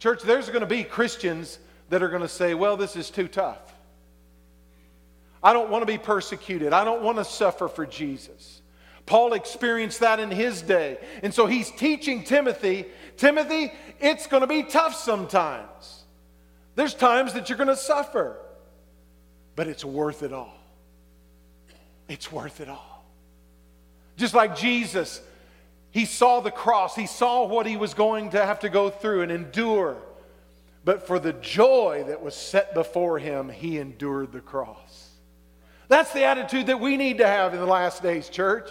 Church, there's going to be Christians that are going to say, well, this is too tough. I don't want to be persecuted. I don't want to suffer for Jesus. Paul experienced that in his day. And so he's teaching Timothy Timothy, it's going to be tough sometimes. There's times that you're going to suffer, but it's worth it all. It's worth it all. Just like Jesus, he saw the cross, he saw what he was going to have to go through and endure. But for the joy that was set before him, he endured the cross. That's the attitude that we need to have in the last days, church.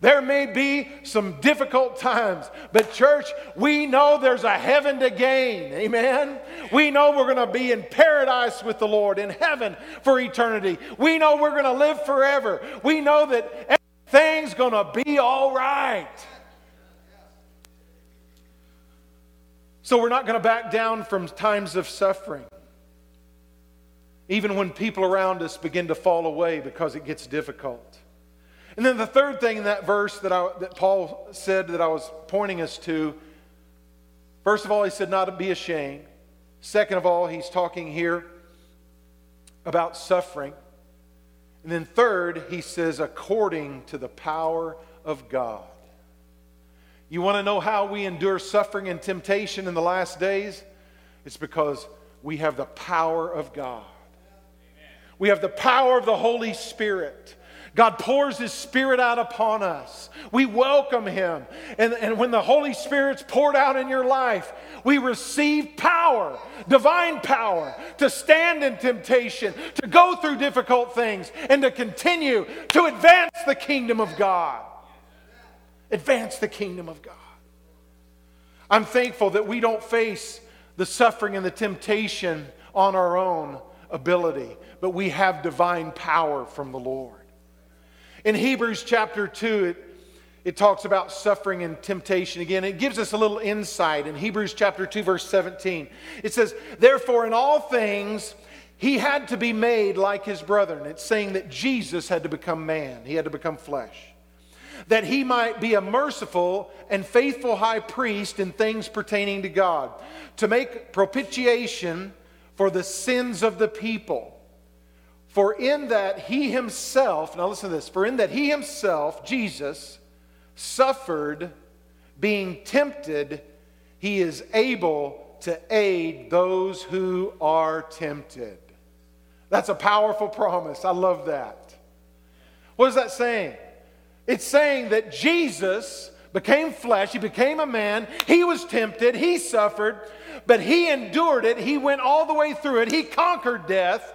There may be some difficult times, but church, we know there's a heaven to gain. Amen. We know we're going to be in paradise with the Lord, in heaven for eternity. We know we're going to live forever. We know that everything's going to be all right. So we're not going to back down from times of suffering. Even when people around us begin to fall away because it gets difficult. And then the third thing in that verse that, I, that Paul said that I was pointing us to, first of all, he said not to be ashamed. Second of all, he's talking here about suffering. And then third, he says, according to the power of God. You want to know how we endure suffering and temptation in the last days? It's because we have the power of God. We have the power of the Holy Spirit. God pours His Spirit out upon us. We welcome Him. And, and when the Holy Spirit's poured out in your life, we receive power, divine power, to stand in temptation, to go through difficult things, and to continue to advance the kingdom of God. Advance the kingdom of God. I'm thankful that we don't face the suffering and the temptation on our own ability, but we have divine power from the Lord. In Hebrews chapter 2, it, it talks about suffering and temptation again. It gives us a little insight in Hebrews chapter 2, verse 17. It says, Therefore, in all things, he had to be made like his brethren. It's saying that Jesus had to become man, he had to become flesh. That he might be a merciful and faithful high priest in things pertaining to God, to make propitiation for the sins of the people. For in that he himself, now listen to this, for in that he himself, Jesus, suffered being tempted, he is able to aid those who are tempted. That's a powerful promise. I love that. What is that saying? It's saying that Jesus became flesh, he became a man, he was tempted, he suffered, but he endured it, he went all the way through it, he conquered death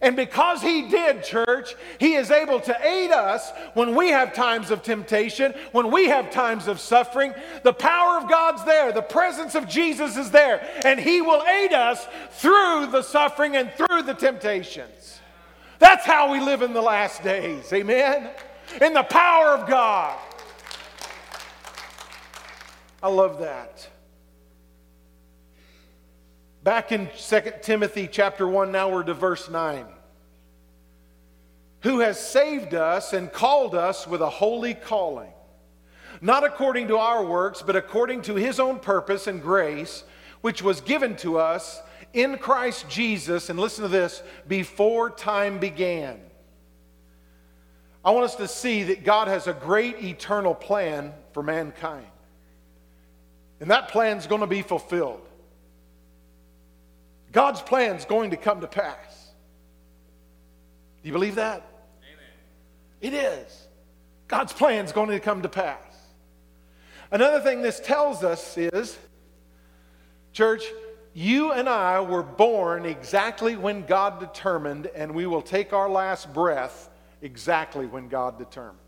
and because He did, church, He is able to aid us when we have times of temptation, when we have times of suffering. The power of God's there, the presence of Jesus is there, and He will aid us through the suffering and through the temptations. That's how we live in the last days. Amen? In the power of God. I love that. Back in 2 Timothy chapter 1, now we're to verse 9. Who has saved us and called us with a holy calling, not according to our works, but according to his own purpose and grace, which was given to us in Christ Jesus, and listen to this, before time began. I want us to see that God has a great eternal plan for mankind. And that plan is going to be fulfilled. God's plan is going to come to pass. Do you believe that? Amen. It is. God's plan is going to come to pass. Another thing this tells us is, church, you and I were born exactly when God determined, and we will take our last breath exactly when God determines.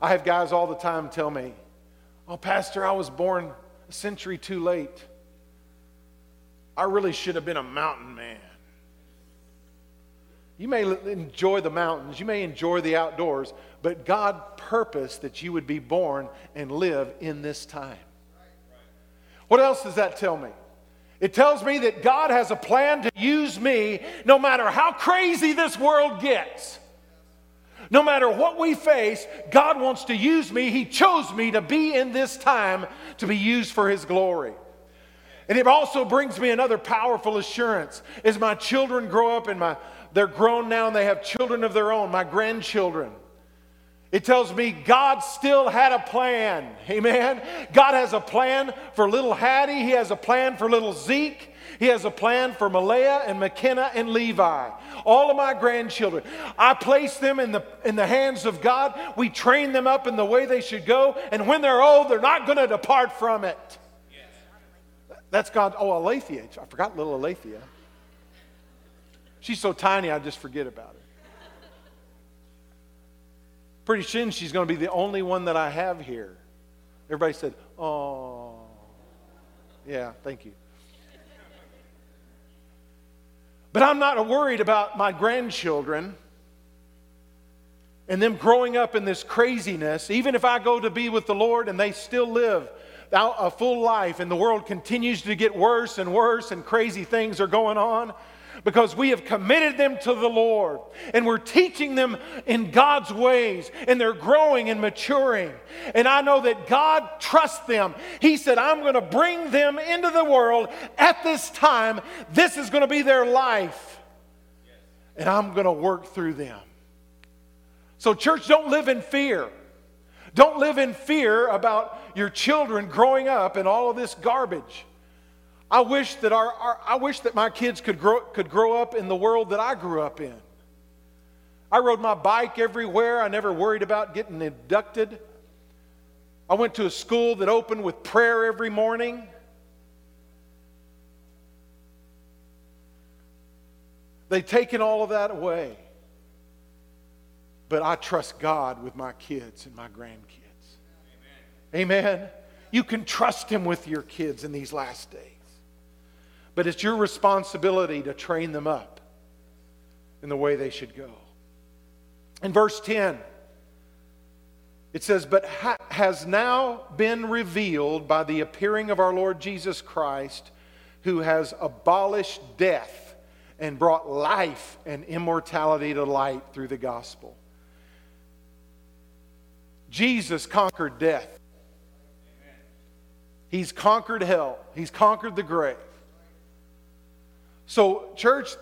I have guys all the time tell me, Oh, Pastor, I was born a century too late. I really should have been a mountain man. You may enjoy the mountains, you may enjoy the outdoors, but God purposed that you would be born and live in this time. What else does that tell me? It tells me that God has a plan to use me no matter how crazy this world gets. No matter what we face, God wants to use me. He chose me to be in this time to be used for His glory. And it also brings me another powerful assurance. As my children grow up and my, they're grown now and they have children of their own, my grandchildren. It tells me God still had a plan. Amen. God has a plan for little Hattie. He has a plan for little Zeke. He has a plan for Malaya and McKenna and Levi. All of my grandchildren. I place them in the, in the hands of God. We train them up in the way they should go. And when they're old, they're not going to depart from it. That's God. Oh, Alethea. I forgot little Alethea. She's so tiny, I just forget about her. Pretty soon, she's going to be the only one that I have here. Everybody said, Oh, yeah, thank you. But I'm not worried about my grandchildren and them growing up in this craziness. Even if I go to be with the Lord and they still live a full life and the world continues to get worse and worse and crazy things are going on, because we have committed them to the Lord and we're teaching them in God's ways and they're growing and maturing. And I know that God trusts them. He said, I'm going to bring them into the world at this time. This is going to be their life. And I'm going to work through them. So, church, don't live in fear. Don't live in fear about your children growing up in all of this garbage. I wish that, our, our, I wish that my kids could grow, could grow up in the world that I grew up in. I rode my bike everywhere. I never worried about getting abducted. I went to a school that opened with prayer every morning. They've taken all of that away. But I trust God with my kids and my grandkids. Amen. Amen. You can trust Him with your kids in these last days. But it's your responsibility to train them up in the way they should go. In verse 10, it says, But ha- has now been revealed by the appearing of our Lord Jesus Christ, who has abolished death and brought life and immortality to light through the gospel. Jesus conquered death. He's conquered hell. He's conquered the grave. So, church,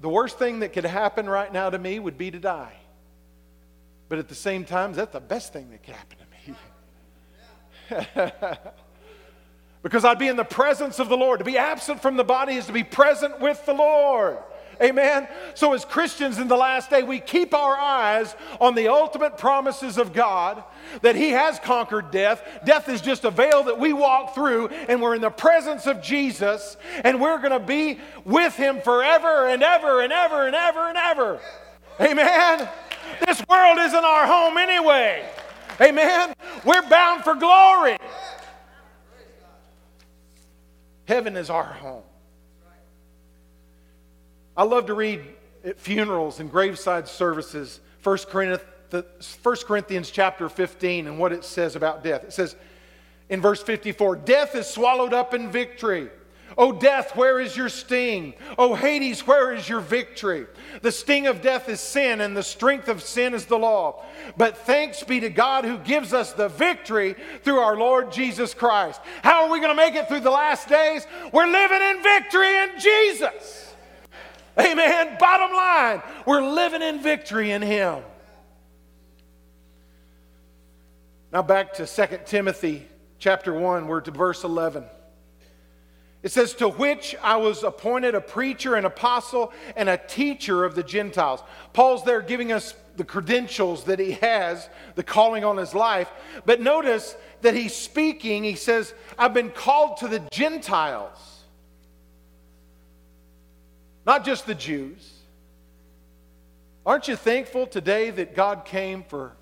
the worst thing that could happen right now to me would be to die. But at the same time, that's the best thing that could happen to me. because I'd be in the presence of the Lord. To be absent from the body is to be present with the Lord. Amen. So, as Christians in the last day, we keep our eyes on the ultimate promises of God that He has conquered death. Death is just a veil that we walk through, and we're in the presence of Jesus, and we're going to be with Him forever and ever and ever and ever and ever. Amen. This world isn't our home anyway. Amen. We're bound for glory. Heaven is our home. I love to read at funerals and graveside services 1 Corinthians, 1 Corinthians chapter 15 and what it says about death. It says in verse 54 Death is swallowed up in victory. O death, where is your sting? O Hades, where is your victory? The sting of death is sin, and the strength of sin is the law. But thanks be to God who gives us the victory through our Lord Jesus Christ. How are we going to make it through the last days? We're living in victory in Jesus. Amen. Bottom line, we're living in victory in Him. Now back to 2 Timothy chapter 1, we're to verse 11. It says, To which I was appointed a preacher, an apostle, and a teacher of the Gentiles. Paul's there giving us the credentials that he has, the calling on his life. But notice that he's speaking, he says, I've been called to the Gentiles not just the Jews. Aren't you thankful today that God came for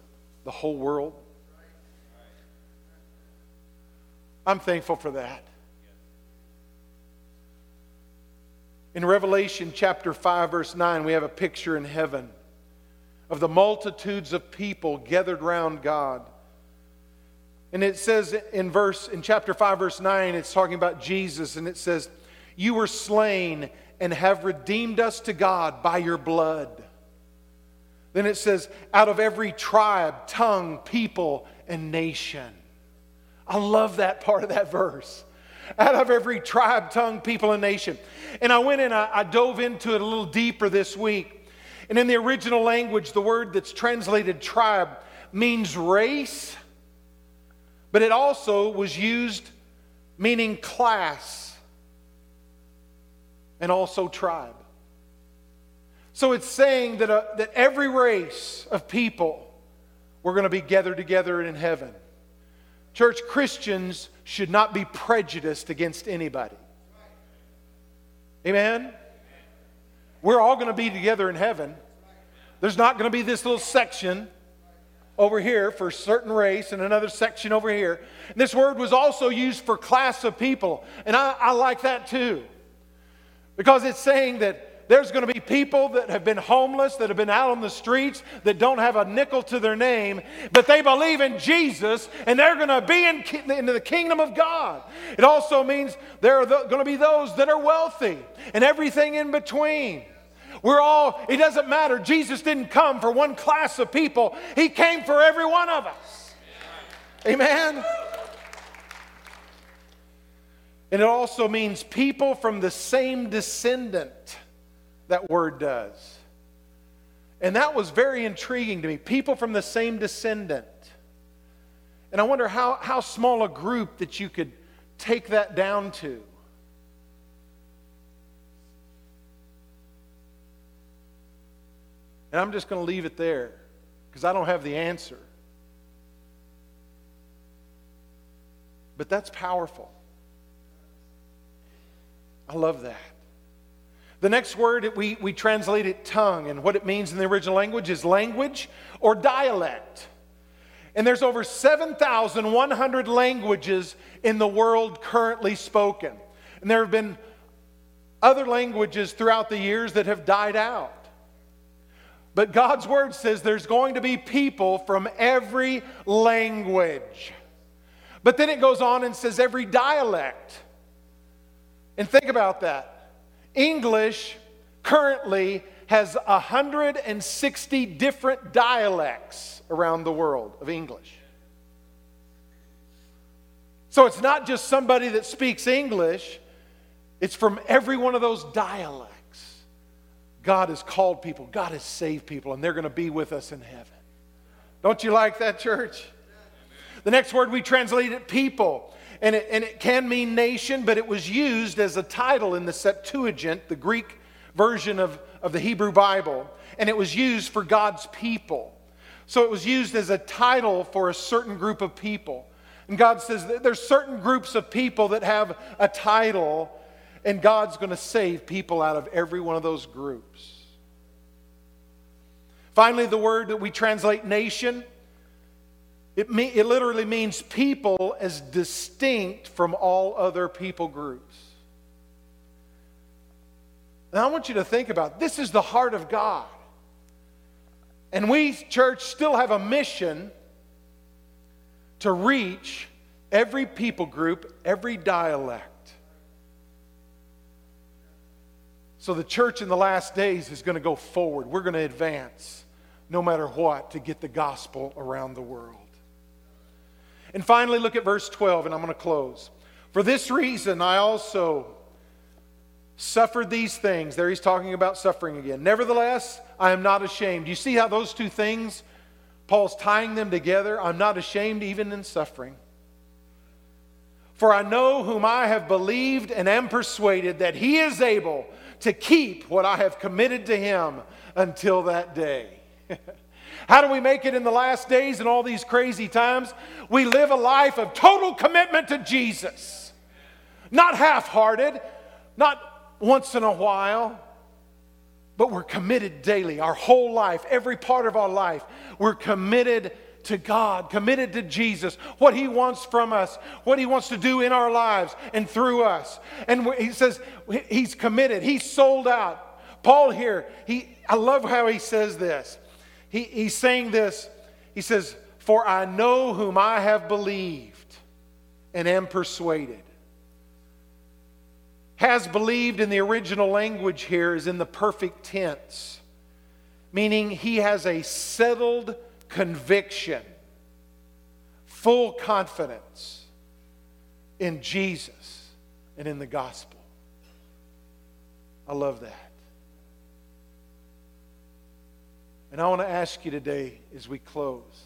the whole world? I'm thankful for that. In Revelation chapter 5, verse 9, we have a picture in heaven of the multitudes of people gathered round God. And it says in verse in chapter 5 verse 9 it's talking about Jesus and it says you were slain and have redeemed us to God by your blood Then it says, out of every tribe, tongue, people, and nation. I love that part of that verse. Out of every tribe, tongue, people, and nation. And I went and I, I dove into it a little deeper this week. And in the original language, the word that's translated tribe means race, but it also was used meaning class and also tribe. So it's saying that, uh, that every race of people we're going to be gathered together in heaven. Church Christians should not be prejudiced against anybody. Amen? We're all going to be together in heaven. There's not going to be this little section over here for a certain race and another section over here. And this word was also used for class of people. And I, I like that too. Because it's saying that there's going to be people that have been homeless, that have been out on the streets, that don't have a nickel to their name, but they believe in Jesus and they're going to be in, in the kingdom of God. It also means there are the, going to be those that are wealthy and everything in between. We're all, it doesn't matter. Jesus didn't come for one class of people, He came for every one of us. Amen. And it also means people from the same descendant that word does. And that was very intriguing to me. People from the same descendant. And I wonder how, how small a group that you could take that down to. And I'm just going to leave it there because I don't have the answer. But that's powerful. I love that. The next word, we, we translate it tongue, and what it means in the original language is language or dialect. And there's over 7,100 languages in the world currently spoken. And there have been other languages throughout the years that have died out. But God's word says there's going to be people from every language. But then it goes on and says every dialect. And think about that. English currently has 160 different dialects around the world of English. So it's not just somebody that speaks English, it's from every one of those dialects. God has called people, God has saved people, and they're going to be with us in heaven. Don't you like that, church? The next word we translate it people and it, and it can mean nation, but it was used as a title in the Septuagint, the Greek version of, of the Hebrew Bible, and it was used for God's people. So it was used as a title for a certain group of people. And God says there's certain groups of people that have a title, and God's going to save people out of every one of those groups. Finally, the word that we translate nation it, me, it literally means people as distinct from all other people groups. Now, I want you to think about this is the heart of God. And we, church, still have a mission to reach every people group, every dialect. So the church in the last days is going to go forward. We're going to advance no matter what to get the gospel around the world. And finally, look at verse 12, and I'm going to close. For this reason, I also suffered these things. There he's talking about suffering again. Nevertheless, I am not ashamed. You see how those two things, Paul's tying them together? I'm not ashamed even in suffering. For I know whom I have believed and am persuaded that he is able to keep what I have committed to him until that day. How do we make it in the last days and all these crazy times? We live a life of total commitment to Jesus. Not half hearted, not once in a while, but we're committed daily, our whole life, every part of our life. We're committed to God, committed to Jesus, what He wants from us, what He wants to do in our lives and through us. And He says He's committed, He's sold out. Paul here, he, I love how he says this he, he's saying this. He says, For I know whom I have believed and am persuaded. Has believed in the original language here is in the perfect tense, meaning he has a settled conviction, full confidence in Jesus and in the gospel. I love that. And I want to ask you today as we close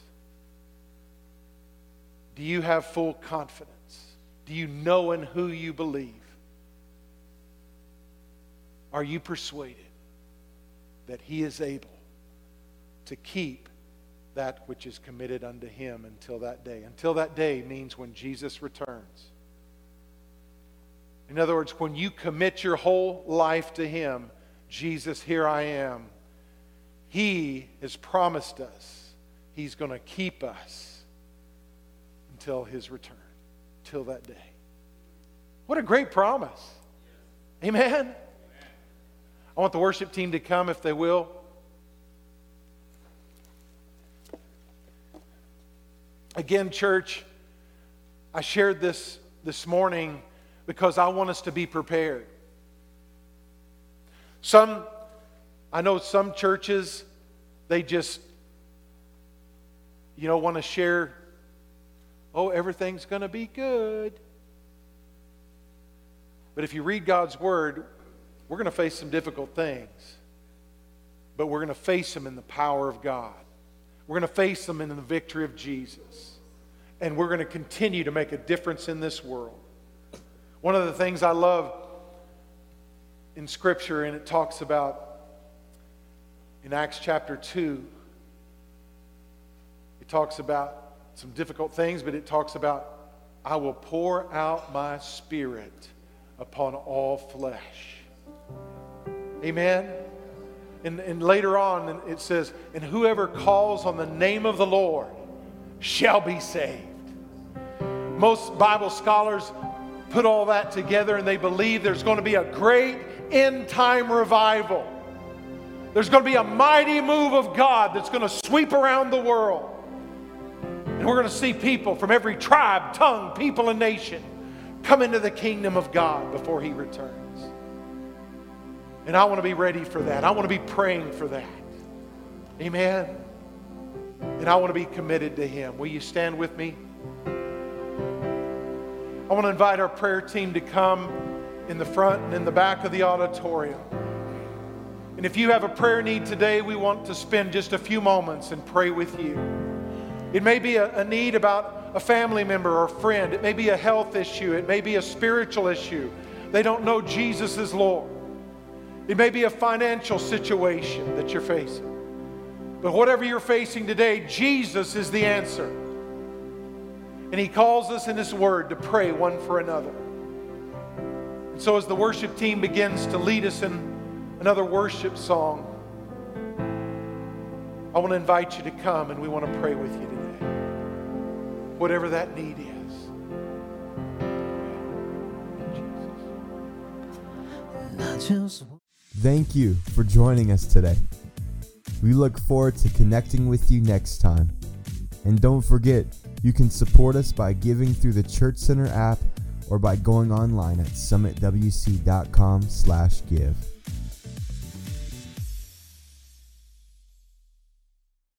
do you have full confidence? Do you know in who you believe? Are you persuaded that He is able to keep that which is committed unto Him until that day? Until that day means when Jesus returns. In other words, when you commit your whole life to Him, Jesus, here I am, He has promised us He's going to keep us until His return, till that day. What a great promise. Amen. I want the worship team to come if they will. Again, church, I shared this this morning because I want us to be prepared. Some, I know some churches, they just, you know, want to share, oh, everything's going to be good. But if you read God's Word, we're going to face some difficult things, but we're going to face them in the power of God. We're going to face them in the victory of Jesus. And we're going to continue to make a difference in this world. One of the things I love in Scripture, and it talks about in Acts chapter 2, it talks about some difficult things, but it talks about, I will pour out my spirit upon all flesh. Amen. And, and later on, it says, And whoever calls on the name of the Lord shall be saved. Most Bible scholars put all that together and they believe there's going to be a great end time revival. There's going to be a mighty move of God that's going to sweep around the world. And we're going to see people from every tribe, tongue, people, and nation come into the kingdom of God before He returns. And I want to be ready for that. I want to be praying for that. Amen. And I want to be committed to Him. Will you stand with me? I want to invite our prayer team to come in the front and in the back of the auditorium. And if you have a prayer need today, we want to spend just a few moments and pray with you. It may be a, a need about a family member or friend, it may be a health issue, it may be a spiritual issue. They don't know Jesus is Lord. It may be a financial situation that you're facing. But whatever you're facing today, Jesus is the answer. And He calls us in His Word to pray one for another. And so, as the worship team begins to lead us in another worship song, I want to invite you to come and we want to pray with you today. Whatever that need is. Thank you for joining us today. We look forward to connecting with you next time. And don't forget, you can support us by giving through the Church Center app or by going online at summitwc.com/give.